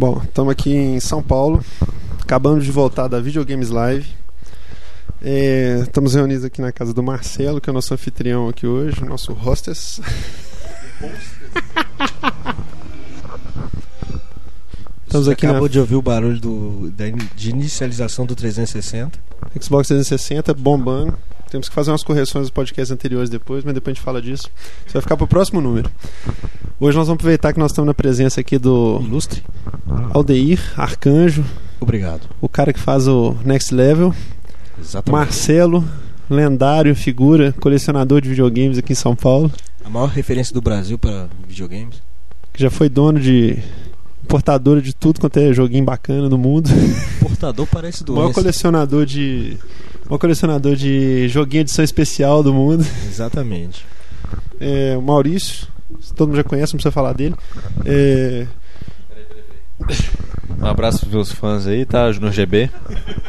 Bom, estamos aqui em São Paulo. Acabamos de voltar da Videogames Live. É, estamos reunidos aqui na casa do Marcelo, que é o nosso anfitrião aqui hoje, nosso hostess. Estamos Você aqui acabou na de ouvir o barulho do, da de inicialização do 360. Xbox 360 bombando. Temos que fazer umas correções dos podcasts anteriores depois, mas depois a gente fala disso. Isso vai ficar pro próximo número. Hoje nós vamos aproveitar que nós estamos na presença aqui do Ilustre. Aldeir Arcanjo, Obrigado. o cara que faz o Next Level, Exatamente. Marcelo, lendário, figura, colecionador de videogames aqui em São Paulo, A maior referência do Brasil para videogames. que já foi dono de importadora de tudo quanto é joguinho bacana no mundo. Portador parece O maior colecionador de o maior colecionador de joguinho edição especial do mundo. Exatamente. É, o Maurício, todo mundo já conhece, não precisa falar dele. É, Um abraço pros meus fãs aí, tá? Junior GB.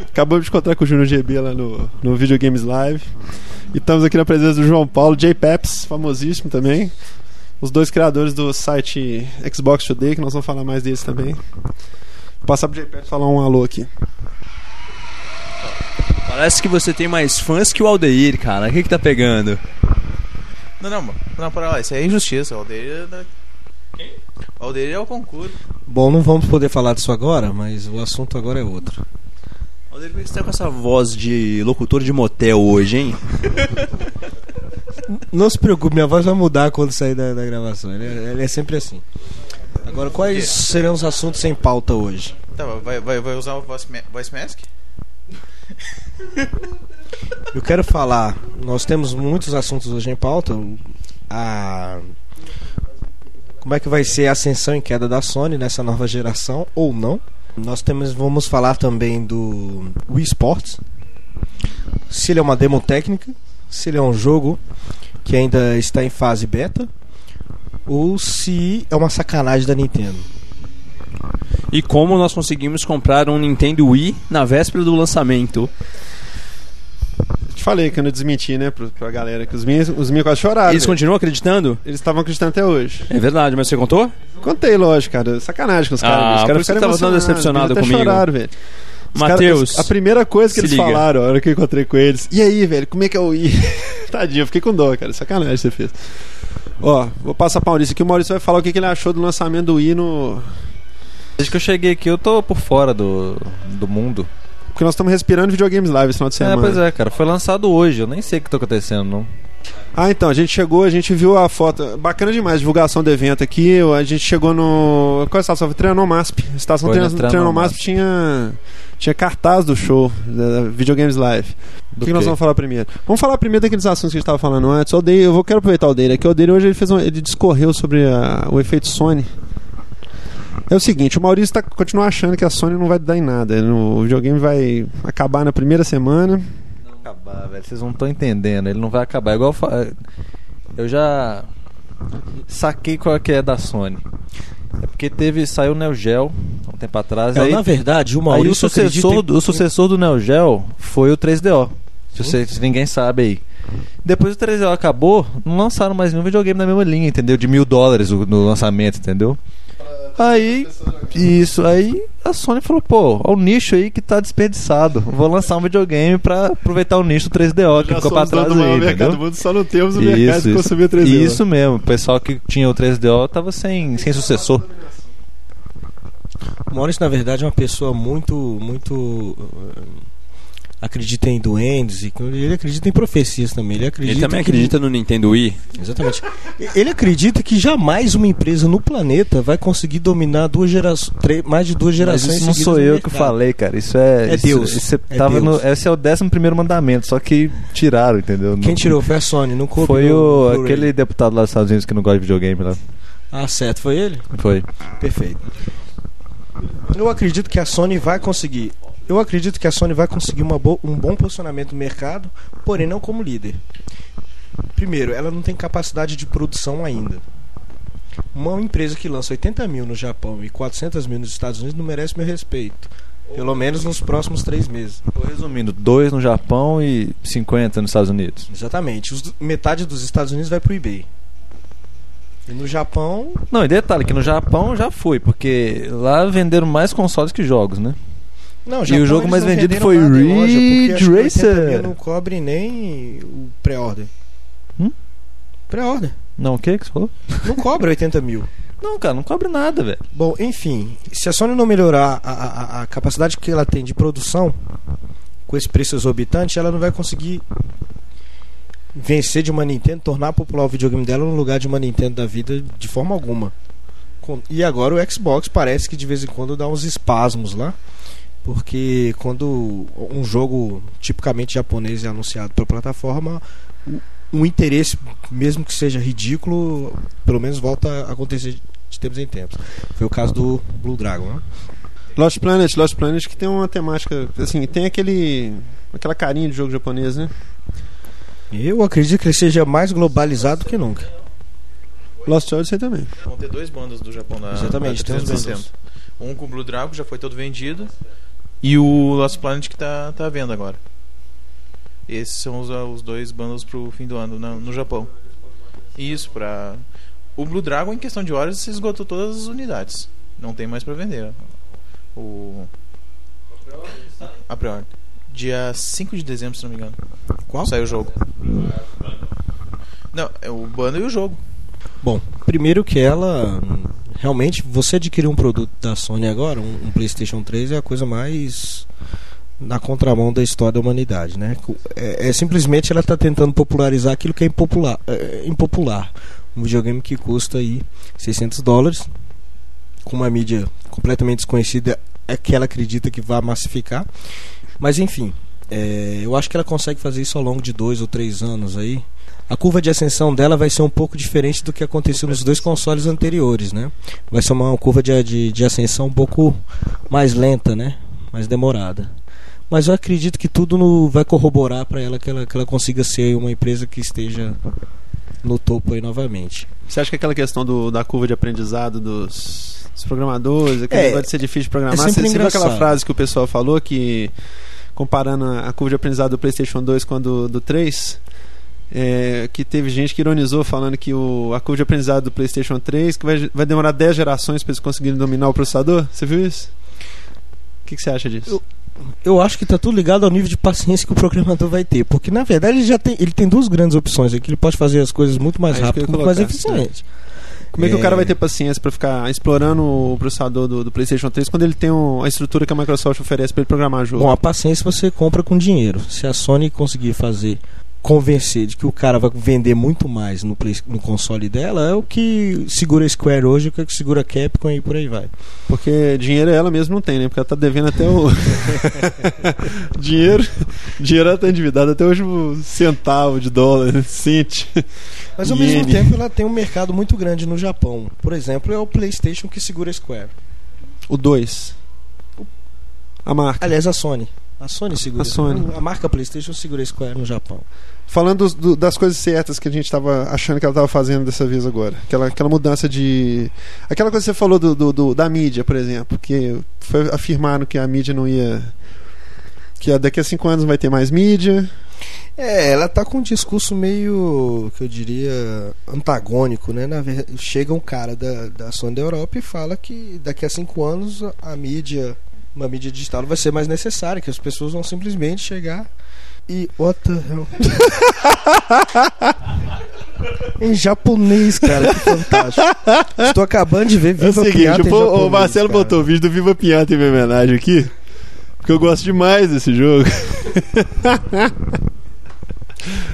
acabamos de encontrar com o Júnior GB lá no, no Videogames Live. E estamos aqui na presença do João Paulo, J Peps, famosíssimo também. Os dois criadores do site Xbox Today, que nós vamos falar mais deles também. Vou passar pro J Peps falar um alô aqui. Parece que você tem mais fãs que o Aldeir, cara. O que que tá pegando? Não, não, mano. Não, para lá, isso é injustiça. O Aldeir é da... Quem? O Aldeir é o concurso. Bom, não vamos poder falar disso agora, mas o assunto agora é outro. Aldeir, por que você tá com essa voz de locutor de motel hoje, hein? Não se preocupe, minha voz vai mudar quando sair da, da gravação. Ele é, ele é sempre assim. Agora, quais serão os assuntos sem pauta hoje? Tá, vai, vai, vai usar o voice, ma- voice mask? Eu quero falar, nós temos muitos assuntos hoje em pauta. A como é que vai ser a ascensão e queda da Sony nessa nova geração ou não? Nós temos, vamos falar também do Wii Sports. Se ele é uma demo técnica, se ele é um jogo que ainda está em fase beta ou se é uma sacanagem da Nintendo. E como nós conseguimos comprar um Nintendo Wii na véspera do lançamento? Te falei que eu não desmenti, né, pro, pra galera, que os minhos, os minhos quase choraram. Eles velho. continuam acreditando? Eles estavam acreditando até hoje. É verdade, mas você contou? Contei, lógico, cara. Sacanagem com os Ah, caras. bicho. Os caras ficaram tava tão decepcionado comigo. choraram, velho. Matheus, A primeira coisa que eles liga. falaram, a hora que eu encontrei com eles. E aí, velho, como é que é o I? Tadinho, eu fiquei com dó, cara. Sacanagem você fez. Ó, vou passar pra Maurício aqui. O Maurício vai falar o que, que ele achou do lançamento do I no. Desde que eu cheguei aqui, eu tô por fora do, do mundo. Porque nós estamos respirando videogames live esse final de É, semana. pois é, cara. Foi lançado hoje. Eu nem sei o que tá acontecendo, não. Ah, então, a gente chegou, a gente viu a foto. Bacana demais, divulgação do evento aqui. A gente chegou no. Qual é a estação? Trianomasp. A estação Foi Triano- Trianomasp tinha. Tinha cartaz do show, da Videogames Live. O que, Do que nós vamos falar primeiro? Vamos falar primeiro daqueles assuntos que a gente estava falando antes. O Aldeir, eu vou, quero aproveitar o dele aqui. O Aldeir hoje ele, fez um- ele discorreu sobre a- o efeito Sony. É o seguinte, o Maurício tá, continua achando que a Sony não vai dar em nada. O videogame vai acabar na primeira semana. acabar, velho. Vocês não estão entendendo. Ele não vai acabar. Igual eu já saquei qual que é da Sony. É porque teve saiu o Neo Geo há um tempo atrás. É, aí, na verdade, o aí Maurício o sucessor, do, o sucessor do Neo Geo foi o 3DO. Se, você- se ninguém sabe aí. Depois o 3DO acabou, não lançaram mais nenhum videogame na mesma linha, entendeu? De mil dólares no lançamento, entendeu? Aí, isso, aí a Sony falou, pô, ó o nicho aí que tá desperdiçado. Vou lançar um videogame pra aproveitar o nicho do 3DO que Já ficou pra trás aí, mercado mundo, só não temos o mercado Isso, de isso, consumir 3D. isso mesmo, o pessoal que tinha o 3DO tava sem, sem sucessor. O Maurício, na verdade, é uma pessoa muito, muito. Acredita em duendes e ele acredita em profecias também. Ele acredita. Ele também que- acredita no Nintendo Wii? Exatamente. Ele acredita que jamais uma empresa no planeta vai conseguir dominar duas gerações, mais de duas Mas gerações. isso não sou eu que falei, cara. Isso é. É Deus. isso É Deus. No, esse é o 11 primeiro mandamento, só que tiraram, entendeu? Quem tirou foi a Sony, não coube Foi o, aquele deputado lá dos Estados Unidos que não gosta de videogame lá. Ah, certo, foi ele? Foi. Perfeito. Eu acredito que a Sony vai conseguir. Eu acredito que a Sony vai conseguir bo- um bom posicionamento no mercado, porém não como líder. Primeiro, ela não tem capacidade de produção ainda. Uma empresa que lança 80 mil no Japão e 400 mil nos Estados Unidos não merece meu respeito. Pelo menos nos próximos três meses. Resumindo, dois no Japão e 50 nos Estados Unidos. Exatamente. Os- metade dos Estados Unidos vai pro eBay. E no Japão, Não, e detalhe que no Japão já foi, porque lá venderam mais consoles que jogos, né? Não, E o jogo mais vendido foi Ridge acho que 80 Racer. não cobre nem o pré-order. Hum? Pré-order. Não, o que que você falou? Não cobra 80 mil. Não, cara, não cobre nada, velho. Bom, enfim, se a Sony não melhorar a, a- a capacidade que ela tem de produção com esse preço exorbitante, ela não vai conseguir vencer de uma Nintendo, tornar popular o videogame dela no lugar de uma Nintendo da vida de forma alguma. E agora o Xbox parece que de vez em quando dá uns espasmos lá, porque quando um jogo tipicamente japonês é anunciado pela plataforma, o, o interesse, mesmo que seja ridículo, pelo menos volta a acontecer de tempos em tempos. Foi o caso do Blue Dragon, né? Lost Planet, Lost Planet que tem uma temática, assim, tem aquele aquela carinha de jogo japonês, né? Eu acredito que ele seja mais globalizado que nunca. Lost Odyssey também. Vão ter dois bandas do Japão na Exatamente, tem os 360. Um com o Blue Dragon, já foi todo vendido. E o Lost Planet que tá, tá à venda agora. Esses são os, os dois bandos pro fim do ano na- no Japão. Isso, pra. O Blue Dragon, em questão de horas, se esgotou todas as unidades. Não tem mais pra vender. O. A priori. Dia 5 de dezembro, se não me engano. Qual? Saiu o jogo. Não, é o bando e o jogo. Bom, primeiro que ela realmente você adquirir um produto da Sony agora, um, um PlayStation 3 é a coisa mais na contramão da história da humanidade, né? É, é simplesmente ela está tentando popularizar aquilo que é impopular, é, impopular. Um videogame que custa aí 600 dólares com uma mídia completamente desconhecida, é que ela acredita que vai massificar. Mas enfim, é, eu acho que ela consegue fazer isso ao longo de dois ou três anos aí. A curva de ascensão dela vai ser um pouco diferente do que aconteceu nos dois consoles anteriores, né? Vai ser uma curva de, de, de ascensão um pouco mais lenta, né? Mais demorada. Mas eu acredito que tudo no- vai corroborar para ela que, ela que ela consiga ser uma empresa que esteja no topo aí novamente. Você acha que aquela questão do, da curva de aprendizado dos, dos programadores, aquele É, negócio de ser difícil de programar, é sempre você, viu aquela frase que o pessoal falou que comparando a, a curva de aprendizado do PlayStation 2 com a do, do 3, é, que teve gente que ironizou falando que o, a curva de aprendizado do PlayStation 3 que vai, vai demorar 10 gerações para eles conseguirem dominar o processador? Você viu isso? O que, que você acha disso? Eu acho que tá tudo ligado ao nível de paciência que o programador vai ter, porque na verdade ele já tem, ele tem duas grandes opções aqui, ele pode fazer as coisas muito mais eu rápido, muito mais eficiente. Como é que o É. cara vai ter paciência para ficar explorando o processador do, do PlayStation 3 quando ele tem um- a estrutura que a Microsoft oferece para ele programar jogo? Bom, a paciência você compra com dinheiro. Se a Sony conseguir fazer convencer de que o cara vai vender muito mais no, Play- no console dela, é o que segura a Square hoje, o que segura a Capcom e por aí vai. Porque dinheiro ela mesma não tem, né? Porque ela tá devendo até o. dinheiro. Dinheiro ela tá endividada até hoje um centavo de dólar, né? cent. Mas ao mesmo tempo ela tem um mercado muito grande no Japão. Por exemplo, é o PlayStation que segura a Square. O 2. A marca. Aliás, a Sony. A Sony segura. A Sony. A marca PlayStation segura a Square no Japão. Falando do- das coisas certas que a gente tava achando que ela tava fazendo dessa vez agora. Aquela, aquela mudança de. Aquela coisa que você falou do, do- do- da mídia, por exemplo. Que foi afirmando que a mídia não ia. Que daqui a cinco anos vai ter mais mídia. É, ela tá com um discurso meio, que eu diria, antagônico, né? Na Chega um cara da, da Sony da Europa e fala que daqui a cinco anos a mídia, uma mídia digital vai ser mais necessária, que as pessoas vão simplesmente chegar e. What the hell? em japonês, cara, que fantástico. Estou acabando de ver É o Viva seguinte, pô, o Marcelo cara. botou o vídeo do Viva Pinhata em minha homenagem aqui. Porque eu gosto demais desse jogo.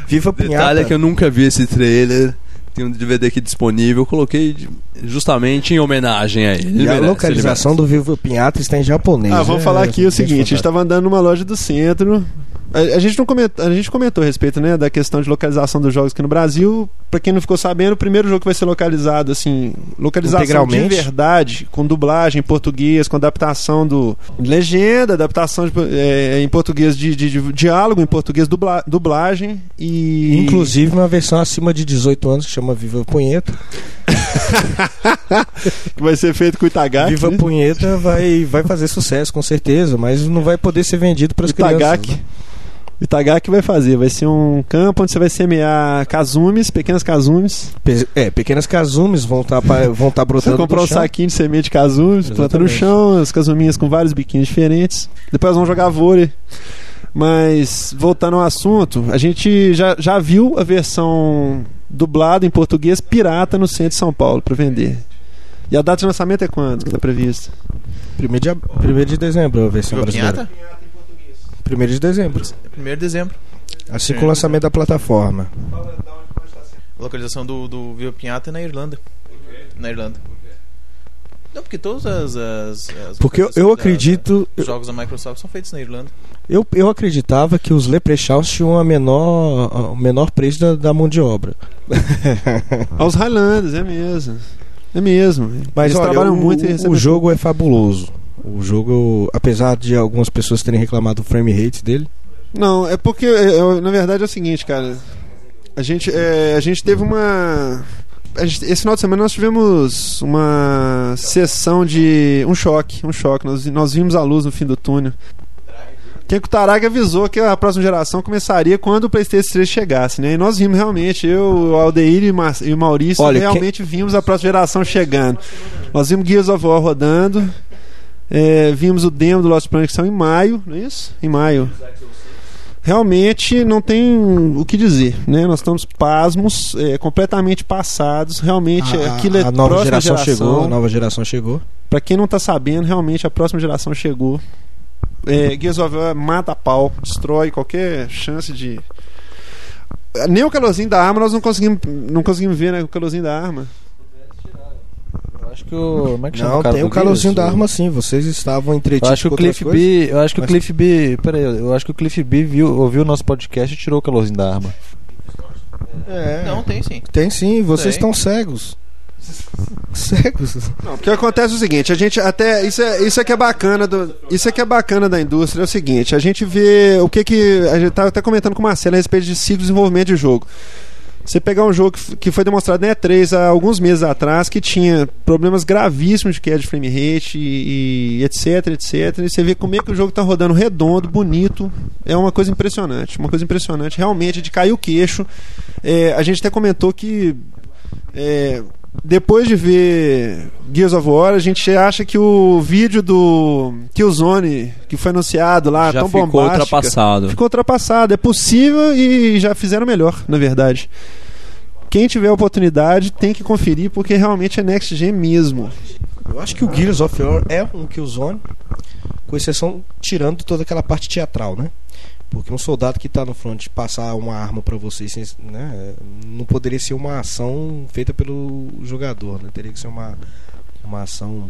Viva Pinhata. Detalhe é que eu nunca vi esse trailer. Tem um DVD aqui disponível. Eu coloquei justamente em homenagem a ele. E a merece, localização do Viva Pinhata está em japonês. Ah, vamos É, falar aqui o gente seguinte: a gente estava andando numa loja do centro. A, a gente não comentou, a gente comentou a respeito né, da questão de localização dos jogos aqui no Brasil. Pra quem não ficou sabendo, o primeiro jogo que vai ser localizado, assim, localização de verdade, com dublagem em português, com adaptação do de legenda, adaptação de, é, em português de, de- de diálogo, em português dubla, dublagem e. Inclusive uma versão acima de 18 anos que chama Viva Punheta. que vai ser feito com o Itagaki. Viva né? Punheta vai, vai fazer sucesso com certeza, mas não vai poder ser vendido para as crianças. Itagaki. né? O Itagá que vai fazer, vai ser um campo onde você vai semear casumes, pequenas casumes. Pe- É, pequenas casumes vão estar vão tá Você brotando comprar do um chão. saquinho de semente de casumes, planta no chão, as casuminhas com vários biquinhos diferentes. Depois vão jogar vôlei. Mas, voltando ao assunto, a gente já, já viu a versão dublada em português pirata no centro de São Paulo para vender. E a data de lançamento é quando que está prevista? Primeiro de, ab- primeiro de dezembro a versão brasileira. Pinhata? Primeiro de dezembro. É 1 de dezembro. Assim com o lançamento da plataforma. A localização do, do Viva Pinhata é na Irlanda. Na Irlanda. Não, porque todas as. as, as Porque eu, eu localizações da- acredito. Os jogos da Microsoft são feitos na Irlanda. Eu, eu acreditava que os Leprechauns tinham a menor, o menor preço da, da mão de obra. Aos Highlanders, é mesmo. É mesmo. Mas Eles olha, trabalham o, muito e o jogo é fabuloso. O jogo, apesar de algumas pessoas terem reclamado do frame rate dele, Não, é porque, é, é, na verdade, é o seguinte, cara. A gente, é, a gente teve uma. gente- esse final de semana nós tivemos uma sessão de. um choque, um choque. Nós, nós vimos a luz no fim do túnel. Quem que o Taraga avisou que a próxima geração começaria quando o PlayStation 3 chegasse, né? E nós vimos realmente, eu, o Aldeir e, e o Maurício, Olha, realmente vimos a próxima geração chegando. Nós vimos Gears of War rodando, é, vimos o demo do Lost Planet que são em maio, não é isso? Em maio. Realmente não tem o que dizer, né? Nós estamos pasmos, é, completamente passados. Realmente a, aquilo é a nova próxima geração, geração. chegou, a nova geração chegou. Pra quem não tá sabendo, realmente a próxima geração chegou. É, Gears of War mata pau, destrói qualquer chance de. Nem o calorzinho da arma nós não conseguimos, não conseguimos ver, né? O calorzinho da arma. Eu acho que o. Como é que chama Não, o cara tem do o calorzinho da arma sim, vocês estavam Eu entretidos acho que com o Cliff. B. Eu acho que Mas- o Cliff B. Pera aí, eu acho que o Cliff B viu, ouviu o nosso podcast e tirou o calorzinho da arma. É, Não, tem sim. tem sim, vocês estão cegos. Cegos. Não, porque acontece o seguinte, a gente até isso é isso é que é bacana do isso é que é bacana da indústria é o seguinte, a gente vê o que que a gente tava até comentando com o Marcelo a respeito de ciclo de desenvolvimento de jogo. Você pegar um jogo que foi demonstrado na E3 há alguns meses atrás que tinha problemas gravíssimos de queda de frame rate e, e etc, etc, e você vê como é que o jogo tá rodando redondo, bonito, é uma coisa impressionante, uma coisa impressionante, realmente de cair o queixo. É, a gente até comentou que é, depois de ver Gears of War, a gente acha que o vídeo do Killzone que foi anunciado lá, Já tão ficou bombástico, ultrapassado. ficou ultrapassado. É possível e já fizeram melhor, na verdade. Quem tiver a oportunidade tem que conferir porque realmente é next gen mesmo. Eu acho que o Gears of War é um Killzone, com exceção tirando toda aquela parte teatral, né? Porque um soldado que tá no front passar uma arma pra você, né, não poderia ser uma ação feita pelo jogador, né? Teria que ser uma uma ação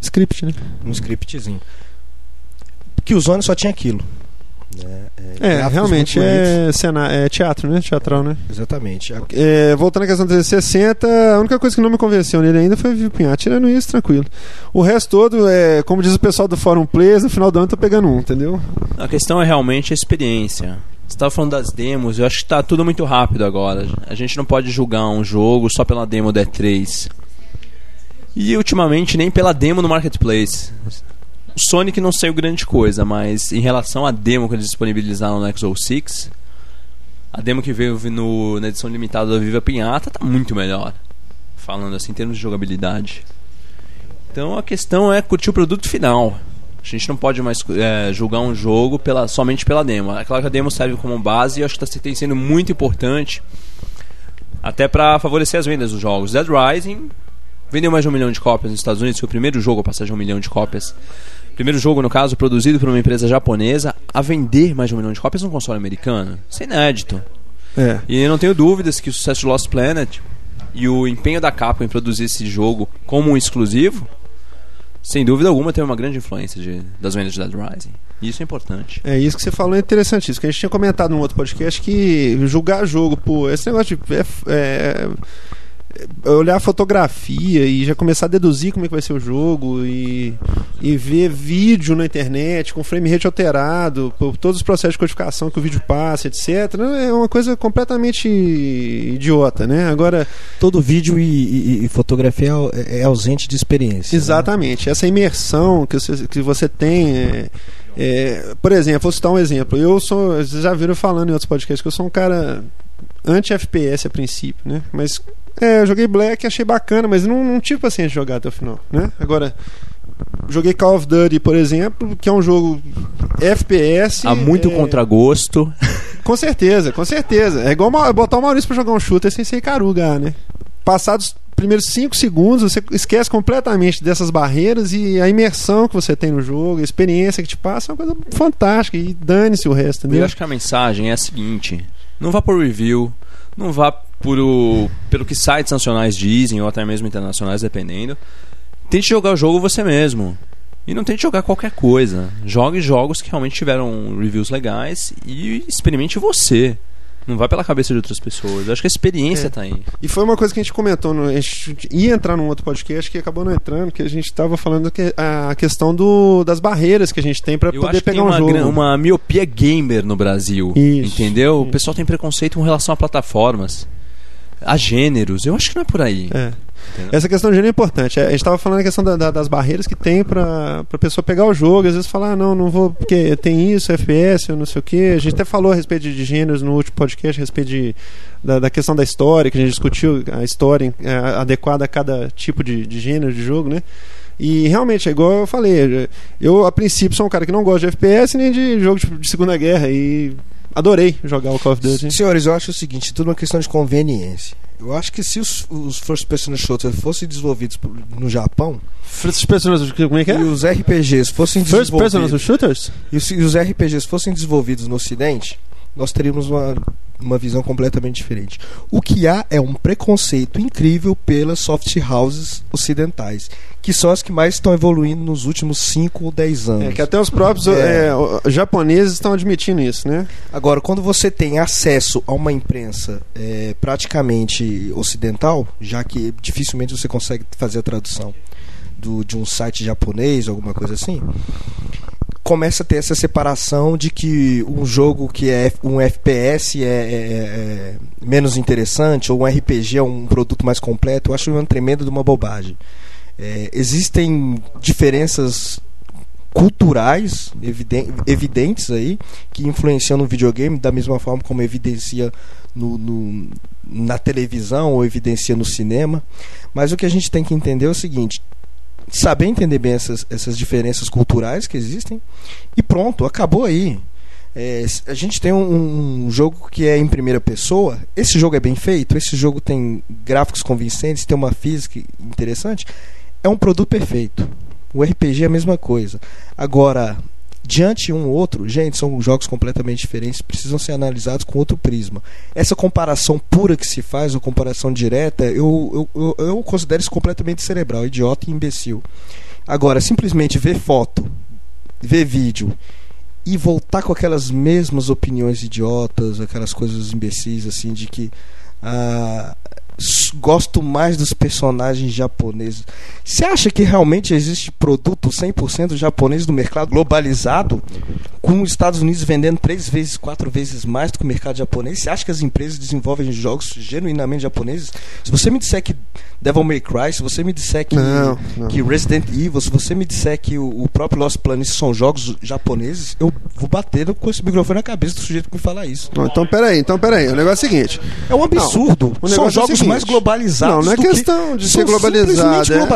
Script, né? um scriptzinho. Killzone só tinha aquilo. Né? É, gráficos realmente é, cena, é teatro, né? Teatral, né? Exatamente. É, voltando à questão do 360, a única coisa que não me convenceu nele ainda foi o Vipinhar. Tirando isso, tranquilo. O resto todo, é, como diz o pessoal do Fórum Players, no final do ano eu tô pegando um, entendeu? A questão é realmente a experiência. Você estava falando das demos, eu acho que tá tudo muito rápido agora. A gente não pode julgar um jogo só pela demo da E3. E ultimamente nem pela demo no Marketplace. Sonic não saiu grande coisa, mas em relação à demo que eles disponibilizaram no Xbox 6, a demo que veio no, na edição limitada da Viva Pinhata tá muito melhor. Falando assim em termos de jogabilidade. Então a questão é curtir o produto final. A gente não pode mais é, julgar um jogo pela, somente pela demo. É claro que a demo serve como base e acho que está tem sendo muito importante até para favorecer as vendas dos jogos. Dead Rising vendeu mais de um milhão de cópias nos Estados Unidos, foi o primeiro jogo a passar de um milhão de cópias. Primeiro jogo, no caso, produzido por uma empresa japonesa a vender mais de um milhão de cópias num console americano. Isso é inédito. É. E eu não tenho dúvidas que o sucesso de Lost Planet e o empenho da Capcom em produzir esse jogo como um exclusivo, sem dúvida alguma, teve uma grande influência de- das vendas de Dead Rising. E isso é importante. É isso que você falou é interessantíssimo. Que a gente tinha comentado num outro podcast que julgar jogo, pô, esse negócio de. É, é olhar a fotografia e já começar a deduzir como é que vai ser o jogo e, e ver vídeo na internet com frame rate alterado, por todos os processos de codificação que o vídeo passa, etc. É uma coisa completamente idiota, né? Agora, todo vídeo e, e- e fotografia é, é ausente de experiência. né? Exatamente. Essa imersão que você, que você tem é, É, por exemplo, vou citar um exemplo. Eu sou. Vocês já viram falando em outros podcasts que eu sou um cara anti-FPS a princípio, né? Mas é, eu joguei Black, achei bacana, mas não, não tive paciência de jogar até o final, né? Agora, joguei Call of Duty, por exemplo, que é um jogo FPS. Há muito é, contragosto. Com certeza, com certeza. É igual botar o Maurício pra jogar um shooter sem ser caruga, né? Passados os primeiros 5 segundos, você esquece completamente dessas barreiras e a imersão que você tem no jogo, a experiência que te passa é uma coisa fantástica e dane-se o resto, Eu entendeu? acho que a mensagem é a seguinte: não vá por review, não vá por o, pelo que sites nacionais dizem, ou até mesmo internacionais, dependendo. Tente jogar o jogo você mesmo. E não tente jogar qualquer coisa. Jogue jogos que realmente tiveram reviews legais e experimente você. Não vai pela cabeça de outras pessoas. Eu acho que a experiência É. tá aí. E foi uma coisa que a gente comentou, no, a gente ia entrar num outro podcast que acabou não entrando, que a gente estava falando que a questão do, das barreiras que a gente tem para poder que tem pegar um uma, jogo. uma miopia gamer no Brasil. Isso, entendeu? O isso. pessoal tem preconceito com relação a plataformas, a gêneros. Eu acho que não é por aí. É. Entendeu? Essa questão de gênero é importante. É, A gente estava falando a questão da- da- das barreiras que tem para a pessoa pegar o jogo. Às vezes falar, ah, não, não vou, porque tem isso, FPS, eu não sei o quê. A gente até falou a respeito de, de gêneros no último podcast, a respeito de, da, da questão da história, que a gente discutiu a história é, adequada a cada tipo de, de gênero de jogo, né? E realmente, é igual eu falei, eu a princípio sou um cara que não gosta de FPS nem de jogo de, de Segunda Guerra e adorei jogar o Call of Duty. Senhores, eu acho o seguinte, tudo uma questão de conveniência. Eu acho que se os, os first person shooters fossem desenvolvidos no Japão First person, como é que e é? os RPGs fossem First person desenvolvidos shooters? e se os RPGs fossem desenvolvidos no Ocidente, nós teríamos uma, uma visão completamente diferente. O que há é um preconceito incrível pelas soft houses ocidentais, que são as que mais estão evoluindo nos últimos 5 ou 10 anos. É, que até os próprios É. é, japoneses estão admitindo isso, né? Agora, quando você tem acesso a uma imprensa é, praticamente ocidental, já que dificilmente você consegue fazer a tradução do, de um site japonês, alguma coisa assim, começa a ter essa separação de que um jogo que é um FPS é, é- é menos interessante ou um RPG é um produto mais completo. Eu acho uma tremenda de uma bobagem. É, existem diferenças culturais eviden- evidentes aí que influenciam no videogame da mesma forma como evidencia no, no- na televisão ou evidencia no cinema. Mas o que a gente tem que entender é o seguinte: saber entender bem essas, essas diferenças culturais que existem e pronto, acabou aí. É, a gente tem um, um jogo que é em primeira pessoa. Esse jogo é bem feito, esse jogo tem gráficos convincentes, tem uma física interessante. É um produto perfeito. O RPG é a mesma coisa. Agora, diante um ou outro, gente, são jogos completamente diferentes, precisam ser analisados com outro prisma. Essa comparação pura que se faz, ou comparação direta, eu, eu, eu, eu considero isso completamente cerebral, idiota e imbecil. Agora, simplesmente ver foto, ver vídeo e voltar com aquelas mesmas opiniões idiotas, aquelas coisas imbecis assim de que ah, gosto mais dos personagens japoneses. Você acha que realmente existe produto 100% japonês no mercado globalizado, com os Estados Unidos vendendo três vezes, quatro vezes mais do que o mercado japonês? Você acha que as empresas desenvolvem jogos genuinamente japoneses? Se você me disser que Devil May Cry, se você me disser que, Não, não. que Resident Evil, se você me disser que o, o próprio Lost Planet são jogos japoneses, eu vou bater com esse microfone na cabeça do sujeito que me falar isso. Não, então peraí, então peraí. O negócio é o seguinte. É um absurdo. o São é jogos seguinte. Mais globalizados. Não, não é questão de ser globalizado, é-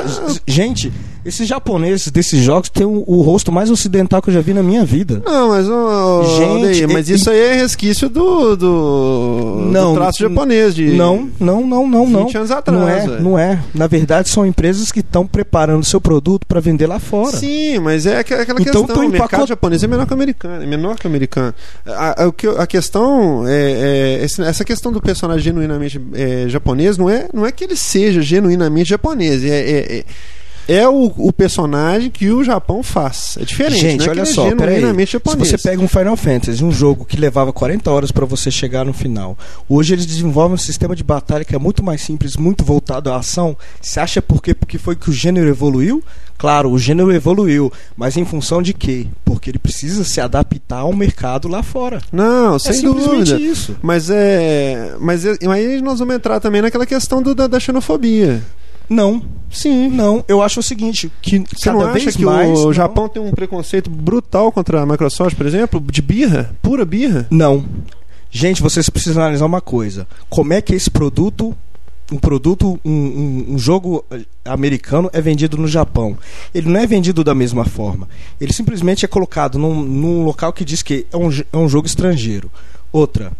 Gente, esses japoneses desses jogos têm o, o rosto mais ocidental que eu já vi na minha vida. Não, mas, ô, Gente, Aldeir, mas isso aí é resquício do, do, Não, do traço japonês de Não, não, não, não, não. 20 anos atrás. Não é, não é. Na verdade, são empresas que estão preparando seu produto para vender lá fora. Sim, mas é aqu- aquela Então, questão. tão o mercado empacot- japonês é menor que o americano. É menor que o americano. A, a- a questão é, é essa questão do personagem genuinamente é, japonês não é, não é que ele seja genuinamente japonês. É, é, é, é o, o personagem que o Japão faz. É diferente. Gente, não é olha ele só, é peraí. Se você pega um Final Fantasy, um jogo que levava 40 horas para você chegar no final, hoje eles desenvolvem um sistema de batalha que é muito mais simples, muito voltado à ação. Você acha por quê? Porque foi que o gênero evoluiu? Claro, o gênero evoluiu, mas em função de quê? Porque ele precisa se adaptar ao mercado lá fora. Não, é sem dúvida. isso. Mas é. Mas é- aí nós vamos entrar também naquela questão do- da, da xenofobia. Não. Sim, não. Eu acho o seguinte, que Você cada não acha vez que mais o não. Japão tem um preconceito brutal contra a Microsoft, por exemplo? De birra? Pura birra? Não. Gente, vocês precisam analisar uma coisa. Como é que esse produto, um produto, um, um- um jogo eh, americano é vendido no Japão? Ele não é vendido da mesma forma. Ele simplesmente é colocado num, num local que diz que é um, é um jogo estrangeiro. Outra.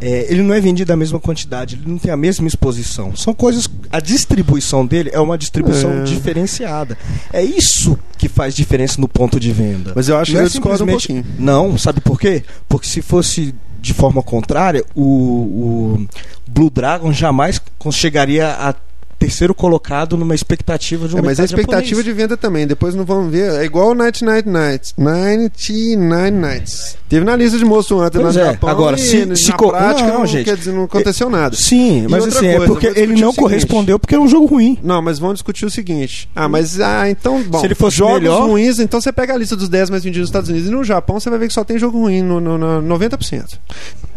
É, ele não é vendido da mesma quantidade, ele não tem a mesma exposição. São coisas. A distribuição dele é uma distribuição É. diferenciada. É isso que faz diferença no ponto de venda. Mas eu acho que Não é eu discordo um simplesmente- pouquinho. Não, sabe por quê? Porque se fosse de forma contrária, o, o Blue Dragon jamais chegaria a terceiro colocado numa expectativa de um É, mas a expectativa japonês. de venda também, depois não vamos ver. É igual o Night Night Nights. 99 Nights. Teve na lista de Monster Hunter Pois no é, Japão agora, e se- na se co- prática não, não, gente, quer dizer, não aconteceu nada. Sim, E mas assim, é coisa, porque vamos ele não correspondeu porque era um jogo ruim. Não, mas vamos discutir o seguinte. Ah, mas ah, então, bom, Se ele fosse jogos melhor- ruins, então você pega a lista dos 10 mais vendidos nos Estados Unidos e no Japão você vai ver que só tem jogo ruim no, no, no 90%.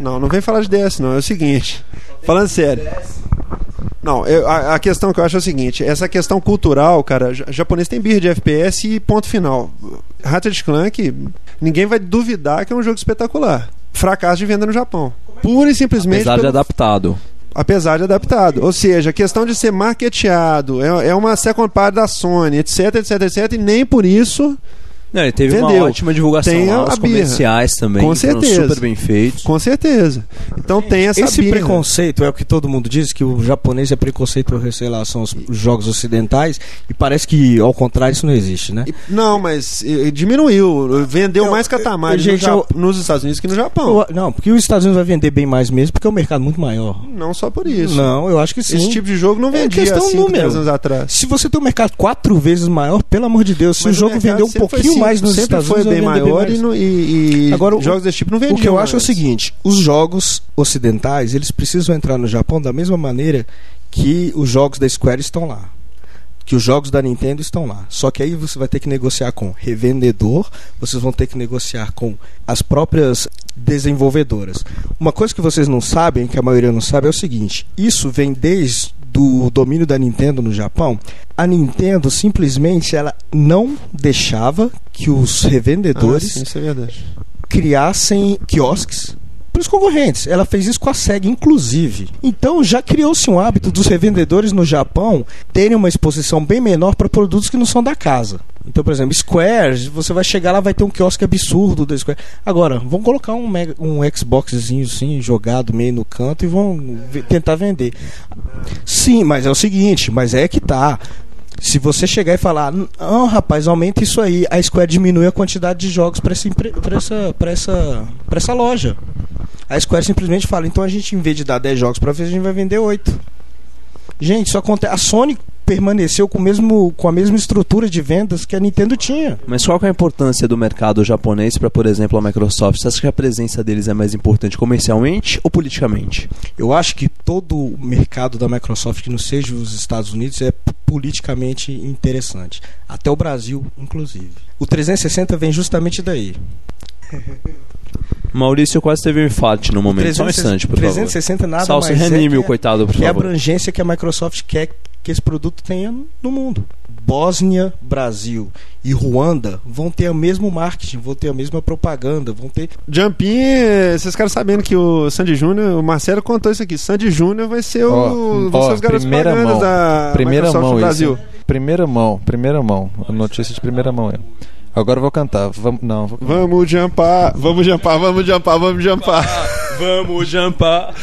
Não, não vem falar de DS, não. É o seguinte. Falando sério. Não, eu- a, a questão que eu acho é o seguinte: essa questão cultural, cara, ja- japonês tem birra de FPS e ponto final. Ratchet Clank, ninguém vai duvidar que é um jogo espetacular. Fracasso de venda no Japão. Pura e simplesmente. Apesar de pelo- adaptado. apesar de adaptado. Ou seja, a questão de ser marketeado, é, é uma second part da Sony, etc, etc, etc, e nem por isso, Não, ele teve uma Vendeu. ótima divulgação Tem lá, os birra. comerciais também. Com certeza. super bem feitos. com certeza. Então tem essa Esse birra. preconceito é o que todo mundo diz, que o japonês é preconceito em relação aos jogos ocidentais, e parece que, ao contrário, isso não existe, né? E- Não, mas eh, diminuiu. Vendeu Eu- mais Katamari eu- no eu- nos Estados Unidos que no Japão. Eu- não, porque os Estados Unidos vai vender bem mais mesmo, porque é um mercado muito maior. Não só por isso. Não, eu acho que sim. Esse tipo de jogo não É vendia questão cinco, número. 10 anos atrás. Se você tem um mercado quatro vezes maior, pelo amor de Deus, se Mas o jogo vendeu um pouquinho mais nos sempre Estados foi Unidos, bem maior mais. e, e- Agora, o- jogos desse tipo não vendiam. O que eu acho é o mais. seguinte: os jogos ocidentais eles precisam entrar no Japão da mesma maneira que os jogos da Square estão lá. Que os jogos da Nintendo estão lá. Só que aí você vai ter que negociar com revendedor, vocês vão ter que negociar com as próprias desenvolvedoras. Uma coisa que vocês não sabem, que a maioria não sabe, é o seguinte: isso vem desde do domínio da Nintendo no Japão. A Nintendo simplesmente ela não deixava que os Ah, revendedores sim, isso é criassem quiosques para os concorrentes. Ela fez isso com a SEG, inclusive. Então já criou-se um hábito dos revendedores no Japão terem uma exposição bem menor para produtos que não são da casa. Então, por exemplo, Square, você vai chegar lá, vai ter um quiosque absurdo da Square. Agora, vão colocar um, mega, um Xboxzinho assim, jogado meio no canto e vão tentar vender. Sim, mas é o seguinte, mas é que tá. Se você chegar e falar, não, rapaz, aumenta isso aí, a Square diminui a quantidade de jogos para essa, essa, essa, essa loja. A Square simplesmente fala, então a gente, em vez de dar 10 jogos para vez, a gente vai vender 8. Gente, isso acontece. A Sony permaneceu com, o mesmo, com a mesma estrutura de vendas que a Nintendo tinha. Mas qual é a importância do mercado japonês para, por exemplo, a Microsoft? Você acha que a presença deles é mais importante comercialmente ou politicamente? Eu acho que todo o mercado da Microsoft que não seja os Estados Unidos é politicamente interessante. Até o Brasil, inclusive. O 360 vem justamente daí. Maurício quase teve um infarte no momento. Só um 360 instante, por favor. 360 nada mais reanime é o coitado, por que é a favor. abrangência que a Microsoft quer que esse produto tenha no mundo. Bósnia, Brasil e Ruanda vão ter o mesmo marketing, vão ter a mesma propaganda, vão ter Jumpin, vocês ficaram sabendo que o Sandy Júnior, o Marcelo contou isso aqui. Sandy Júnior vai ser o. ó, vão ser os garotos primeira mão. da Primeira Microsoft mão no isso. Brasil. Primeira mão, primeira mão. Notícia de primeira mão. É. Agora eu vou cantar. Vamos, não, vou. Vamos jumpar, vamos jumpar, vamos jumpar, vamos jumpar. Vamos jampar.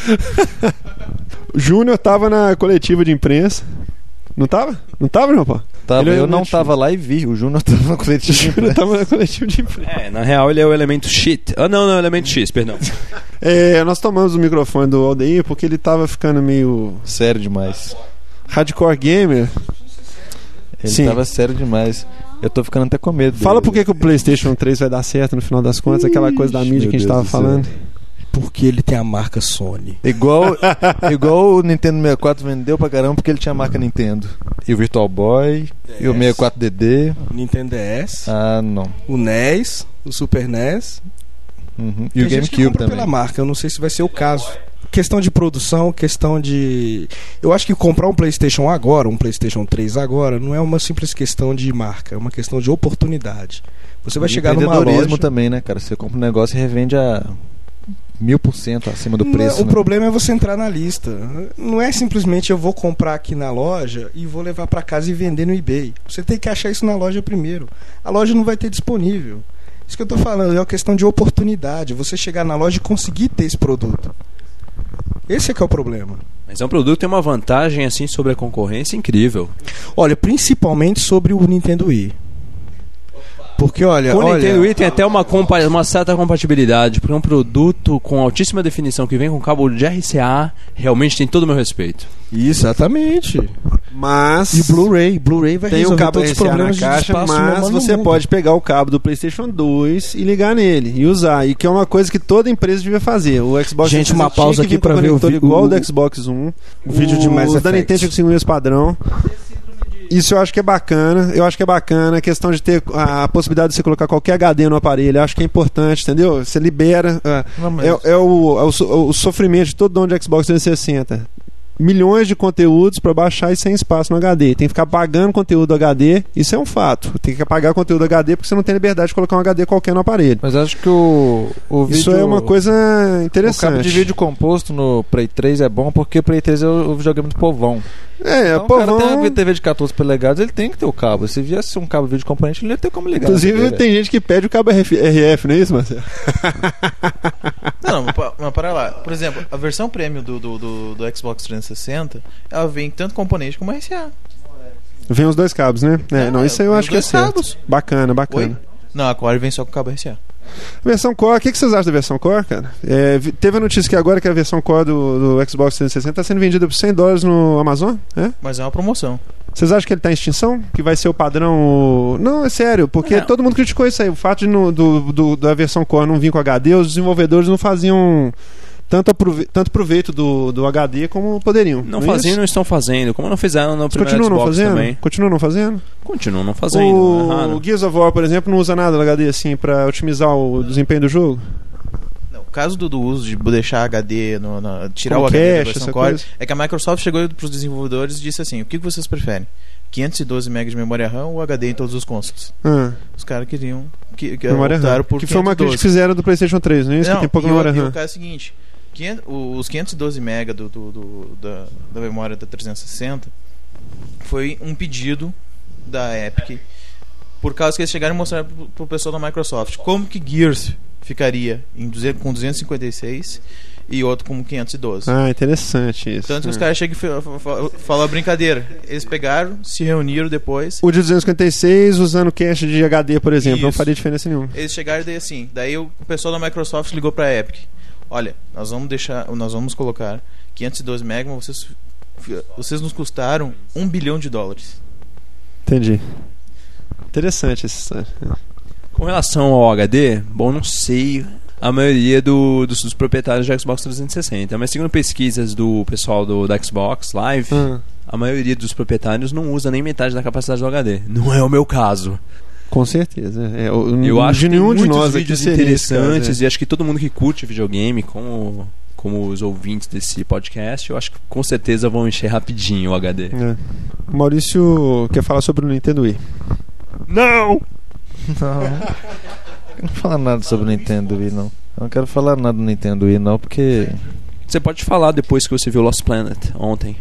O Júnior tava na coletiva de imprensa. Não tava? Não tava, não, pô? Tava, Ele é eu não tava lá e vi. O Júnior tava no O coletivo. de Júnior imprensa. tava na coletiva de imprensa. É, na real ele é o elemento shit. Ah, não, não, elemento X, perdão. É, nós tomamos o microfone do Aldeir porque ele tava ficando meio Sério demais. hardcore gamer. Ele Sim. tava sério demais. Eu tô ficando até com medo. Fala dele. por que, que o PlayStation 3 vai dar certo no final das contas, aquela coisa da mídia que a gente meu tava Deus do céu. Porque ele tem a marca Sony. Igual, igual o Nintendo 64 vendeu pra caramba porque ele tinha a marca Nintendo. E o Virtual Boy, e o 64DD. O Nintendo DS, Ah, não. o NES, o Super NES. Uhum. E o Tem que GameCube também. pela marca, eu não sei se vai ser o caso. questão de produção, questão de. Eu acho que comprar um PlayStation agora, um PlayStation 3 agora, não é uma simples questão de marca, é uma questão de oportunidade. Você vai chegar numa Empreendedorismo loja. também, né, cara? Você compra um negócio e revende a mil por cento acima do Não, preço. o né? problema é você entrar na lista. Não é simplesmente eu vou comprar aqui na loja e vou levar para casa e vender no eBay. Você tem que achar isso na loja primeiro. A loja não vai ter disponível. Isso que eu tô falando é uma questão de oportunidade. Você chegar na loja e conseguir ter esse produto. Esse é que é o problema. Mas é um produto que tem uma vantagem assim sobre a concorrência incrível. Olha, principalmente sobre o Nintendo Wii. Porque olha, Com o olha, Nintendo Wii tem até uma, compa- uma certa compatibilidade, porque é um produto com altíssima definição que vem com cabo de RCA, realmente tem todo o meu respeito. exatamente. Mas. E Blu-ray, Blu-ray vai Tem o resolver cabo todos os RCA na problemas de caixa, espaço mas você mundo. pode pegar o cabo do PlayStation 2 e ligar nele e usar. E que é uma coisa que toda empresa devia fazer. O Xbox Gente, 360 uma pausa aqui pra com ver o igual o- o do Xbox One. o vídeo de Mass Os da. Nintendo seguir o mesmo padrão. Isso eu acho que é bacana. Eu acho que é bacana a questão de ter a possibilidade de você colocar qualquer HD no aparelho. Eu acho que é importante, entendeu? Você libera. ah, Não, mas- é, é o, é o o sofrimento de todo dono de Xbox 360. Milhões de conteúdos para baixar e sem espaço no HD. Tem que ficar pagando conteúdo HD. Isso é um fato. Tem que pagar conteúdo HD porque você não tem liberdade de colocar um HD qualquer no aparelho. Mas acho que o, o vídeo... Isso é uma coisa O interessante. cabo de vídeo composto no Play 3 é bom porque o Play 3 é o, o videogame do povão. É, então, pô, o cara tem uma TV de 14 polegadas, ele tem que ter o cabo. Se viesse um cabo de vídeo componente, ele não ia ter como ligar. Inclusive, tem gente que pede o cabo RF, RF não é isso, Marcelo? Não, mas pa- mas para lá. Por exemplo, a versão premium do, do, do, do Xbox 360, ela vem tanto componente como RCA. Vem os dois cabos, né? É, não, É, isso aí eu acho que é certo. cabos. Bacana, bacana. Oi? Não, a Core vem só com cabo RCA. Versão Core, o que, que vocês acham da versão Core, cara? É, teve a notícia que agora que a versão Core do, do Xbox 360 está sendo vendida por 100 dólares no Amazon, é? Mas é uma promoção. Vocês acham que ele tá em extinção? Que vai ser o padrão. Não, é sério, porque Não. todo mundo criticou isso aí. O fato de no- do, do- da versão Core não vir com HD, os desenvolvedores não faziam tanto, tanto proveito do, do HD como poderiam. Não é faziam, isso? não estão fazendo, como não fizeram no primeiro continuam não Xbox fazendo? também. Continuam não fazendo? Continuam não fazendo, não é o. Gears of War, por exemplo, não usa nada do HD assim pra otimizar o desempenho do jogo? Não, o caso do, do uso de deixar HD, no, na- tirar Com o HD da cache, versão essa Core, coisa. é que a Microsoft chegou para os desenvolvedores e disse assim: o que que vocês preferem? 512 MB de memória RAM ou HD em todos os consoles? Ah, Os caras queriam que, que memória RAM. por Que foi uma 512. crítica que fizeram do PlayStation 3, não é isso? Não, que tem pouca o- memória RAM. o caso é o seguinte: 500 o- os 512 MB do, do- do- da, da memória da 360 foi um pedido da Epic por causa que eles chegaram e mostraram pro, pro pessoal da Microsoft como que Gears ficaria em 200 com 256 e outro com 512. Ah, interessante isso. Tanto que os É. caras chegam e fa- fa- fa- falam a brincadeira. Eles pegaram, se reuniram depois. O de 256 usando cache de HD, por exemplo, não Isso. faria diferença nenhuma. Eles chegaram e daí assim, daí o pessoal da Microsoft ligou pra Epic. Olha, nós vamos deixar, nós vamos colocar 512 MB, mas vocês vocês nos custaram um bilhão de dólares. Entendi. Interessante essa história. Com relação ao HD, bom, não sei a maioria do- dos, dos proprietários do Xbox 360, mas segundo pesquisas do pessoal do, da Xbox Live, Ah, a maioria dos proprietários não usa nem metade da capacidade do HD. Não é o meu caso. Com certeza. É, o- Eu acho de que nenhum de muitos nós aqui seria caso, interessantes é. e acho que todo mundo que curte videogame, como, como os ouvintes desse podcast, eu acho que com certeza vão encher rapidinho o HD. É. Maurício quer falar sobre o Nintendo Wii. Não! Não. Eu não quero falar nada sobre o Nintendo Wii, não. Eu não quero falar nada do Nintendo Wii, não, porque. Você pode falar depois que você viu Lost Planet ontem.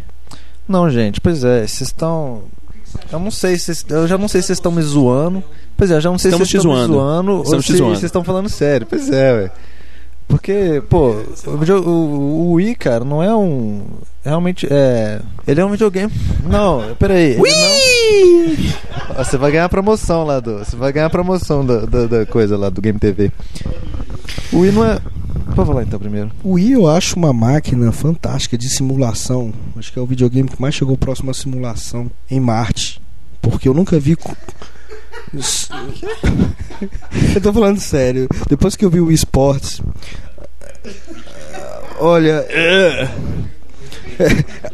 Não, gente, pois é, vocês estão. Eu não sei se. Eu já não sei se vocês estão me zoando. Pois é, eu já não sei Estamos se vocês estão me zoando. zoando ou se vocês estão falando sério. Pois é, ué. Porque, pô, o, o, o Wii, cara, não é um. Realmente é. Ele é um videogame. Não, peraí. Wii! Você vai ganhar a promoção lá do. Você vai ganhar a promoção da, da, da coisa lá do Game TV. O Wii não é. Pode falar então primeiro. O Wii eu acho uma máquina fantástica de simulação. Acho que é o videogame que mais chegou próximo à simulação em Marte. Porque eu nunca vi. Eu tô falando sério. Depois que eu vi o Wii Sports. Olha.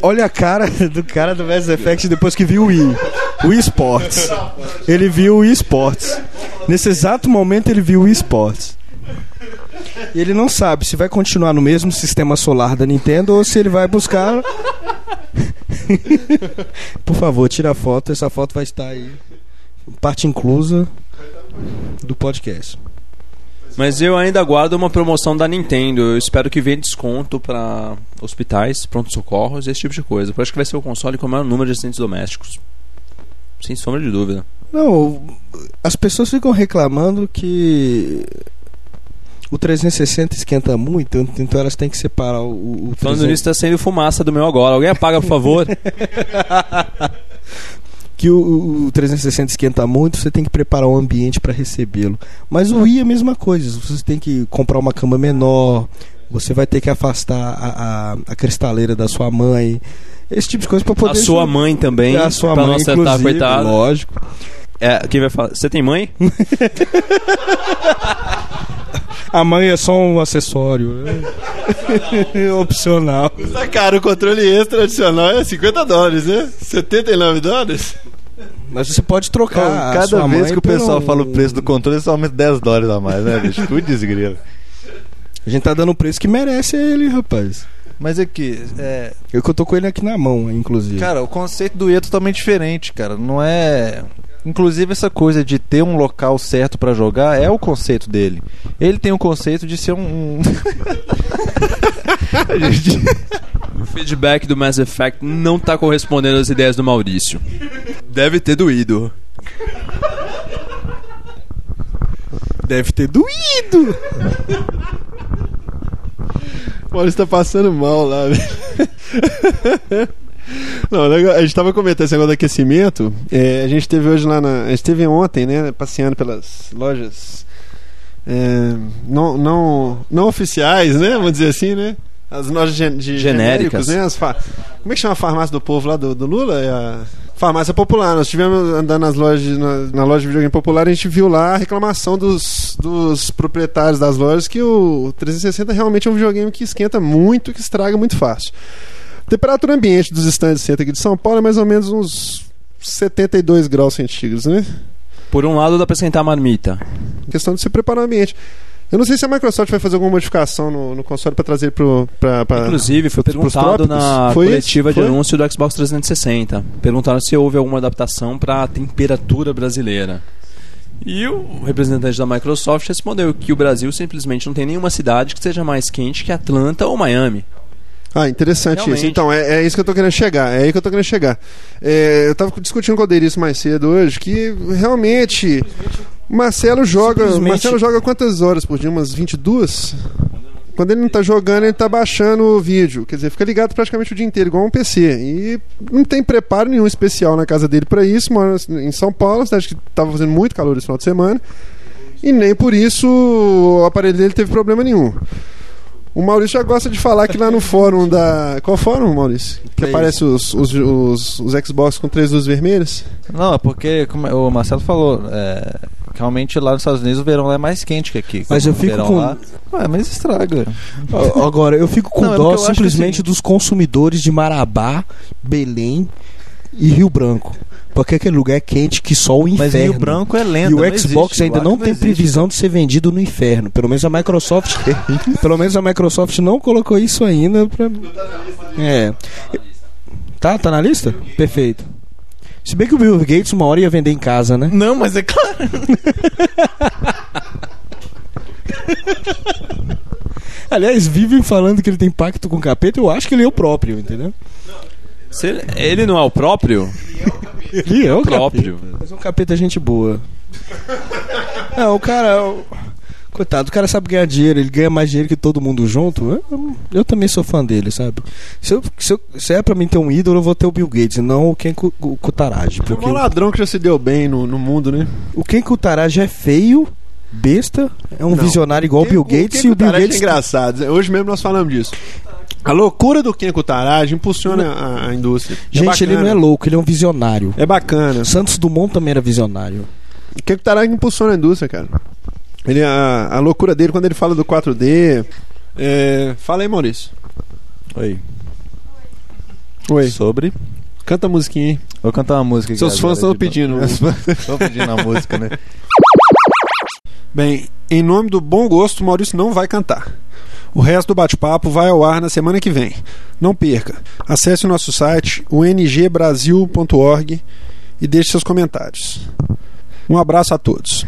Olha a cara do cara do Mass Effect depois que viu o Wii. O Wii Sports. Ele viu o Wii Sports. Nesse exato momento ele viu o Wii Sports. E ele não sabe se vai continuar no mesmo sistema solar da Nintendo ou se ele vai buscar. Por favor, tira a foto. Essa foto vai estar aí. Parte inclusa do podcast. Mas eu ainda aguardo uma promoção da Nintendo. Eu espero que venha desconto pra hospitais, pronto-socorros, esse tipo de coisa. Eu acho que vai ser o console com o maior número de assistentes domésticos. Sem sombra de dúvida. Não, as pessoas ficam reclamando que o 360 esquenta muito, então elas têm que separar o, o Falando 300 nisso, tá saindo fumaça do meu agora. Alguém apaga, por favor? que o, o 360 esquenta muito, você tem que preparar um ambiente para recebê-lo. Mas o Wii é a mesma coisa, você tem que comprar uma cama menor, você vai ter que afastar a, a, a cristaleira da sua mãe, esse tipo de coisa para a poder sua mãe também. a sua pra mãe não acertar, inclusive, coitado. lógico. É, quem vai falar? Você tem mãe? A mãe é só um acessório, né? opcional. Tá caro, o controle extra adicional é 50 dólares, né? 79 dólares? Mas você pode trocar. a Cada vez que o pessoal um- fala o preço do controle, só aumenta 10 dólares a mais, né, bicho? Putz, grilo. A gente tá dando o preço que merece a ele, rapaz. Mas aqui, é, Eu que eu tô com ele aqui na mão, inclusive. Cara, o conceito do I é totalmente diferente, cara. Não é. Inclusive, essa coisa de ter um local certo pra jogar é o conceito dele. Ele tem o conceito de ser um. um- gente- O feedback do Mass Effect não tá correspondendo às ideias do Maurício. Deve ter doído. Deve ter doído. O Maurício tá passando mal lá, velho. Não, a gente tava comentando esse negócio do aquecimento. é, a gente teve hoje lá na. A gente teve ontem, né? Passeando pelas lojas é, não, não, não oficiais, né? Vamos dizer assim, né? As lojas gen- de Genéricas. genéricos, né? As Como é que chama a farmácia do povo lá do, do Lula? É a farmácia popular. Nós estivemos andando nas lojas, na, na loja de videogame popular, a gente viu lá a reclamação dos, dos proprietários das lojas que o 360 realmente é um videogame que esquenta muito, que estraga muito fácil. Temperatura ambiente dos estandes de centro aqui de São Paulo é mais ou menos uns 72 graus centígrados, né? Por um lado, dá pra sentar a marmita. questão de se preparar o ambiente. Eu não sei se a Microsoft vai fazer alguma modificação no, no console para trazer pra, Inclusive, foi perguntado na Foi coletiva isso? de Foi? anúncio do Xbox 360. Perguntaram se houve alguma adaptação para a temperatura brasileira. E o representante da Microsoft respondeu que o Brasil simplesmente não tem nenhuma cidade que seja mais quente que Atlanta ou Miami. Ah, interessante Realmente. isso. Então, é, é isso que eu tô querendo chegar. É aí que eu tô querendo chegar. É, eu tava discutindo com o Deirice mais cedo hoje que realmente Marcelo joga. Simplesmente- Marcelo joga quantas horas por dia? Umas 22? Quando ele não tá jogando, ele tá baixando o vídeo. Quer dizer, fica ligado praticamente o dia inteiro, igual um PC. E não tem preparo nenhum especial na casa dele para isso. Mora em São Paulo, cidade que tava fazendo muito calor esse final de semana. E nem por isso o aparelho dele teve problema nenhum. O Maurício já gosta de falar que lá no fórum da. Qual fórum, Maurício? Que Play. aparece os, os, os, os Xbox com três luzes vermelhas? Não, é porque como o Marcelo falou, é, que realmente lá nos Estados Unidos o verão lá é mais quente que aqui. Mas eu fico verão com- Lá, ué, mas estraga. Agora, eu fico com Não, é dó simplesmente assim- dos consumidores de Marabá, Belém e Rio Branco. Porque aquele lugar é quente que só o inferno. Mas Rio Branco é lenda. E o não Xbox existe. ainda não tem existe. previsão de ser vendido no inferno. Pelo menos a Microsoft. pelo menos a Microsoft não colocou isso ainda pra. É. Tá, tá na lista? Perfeito. Se bem que o Bill Gates uma hora ia vender em casa, né? Não, mas é claro. Aliás, vivem falando que ele tem pacto com o capeta, eu acho que ele é o próprio, entendeu? Se ele, ele não é o próprio? Ele é o próprio. capeta. Mas é um capeta gente boa. Não, o cara. o- Coitado, o cara sabe ganhar dinheiro, ele ganha mais dinheiro que todo mundo junto. Eu, eu também sou fã dele, sabe? Se, eu- se, eu- se é pra mim ter um ídolo, eu vou ter o Bill Gates, não o Ken Ku- Ku- Kutaragi. É Porque um ladrão que já se deu bem no, no mundo, né? o Ken Kutaragi é feio, besta, é um Não. visionário igual o Bill Gates e o Bill Kutaragi Gates. é engraçado. Hoje mesmo nós falamos disso. A loucura do Ken Kutaragi impulsiona a, a indústria. É Gente, ele não é louco, ele é um visionário. É bacana. Santos Dumont também era visionário. O Ken Kutaragi impulsiona a indústria, cara. Ele, a, a loucura dele quando ele fala do 4D. É... Fala aí, Maurício. Oi. Oi. Sobre. Canta a musiquinha aí. Vou cantar uma música aqui Seus fãs estão de- pedindo. Estão pedindo a música, né? Bem, em nome do bom gosto, Maurício não vai cantar. O resto do bate-papo vai ao ar na semana que vem. Não perca. Acesse o nosso site, o ngbrasil.org, e deixe seus comentários. Um abraço a todos.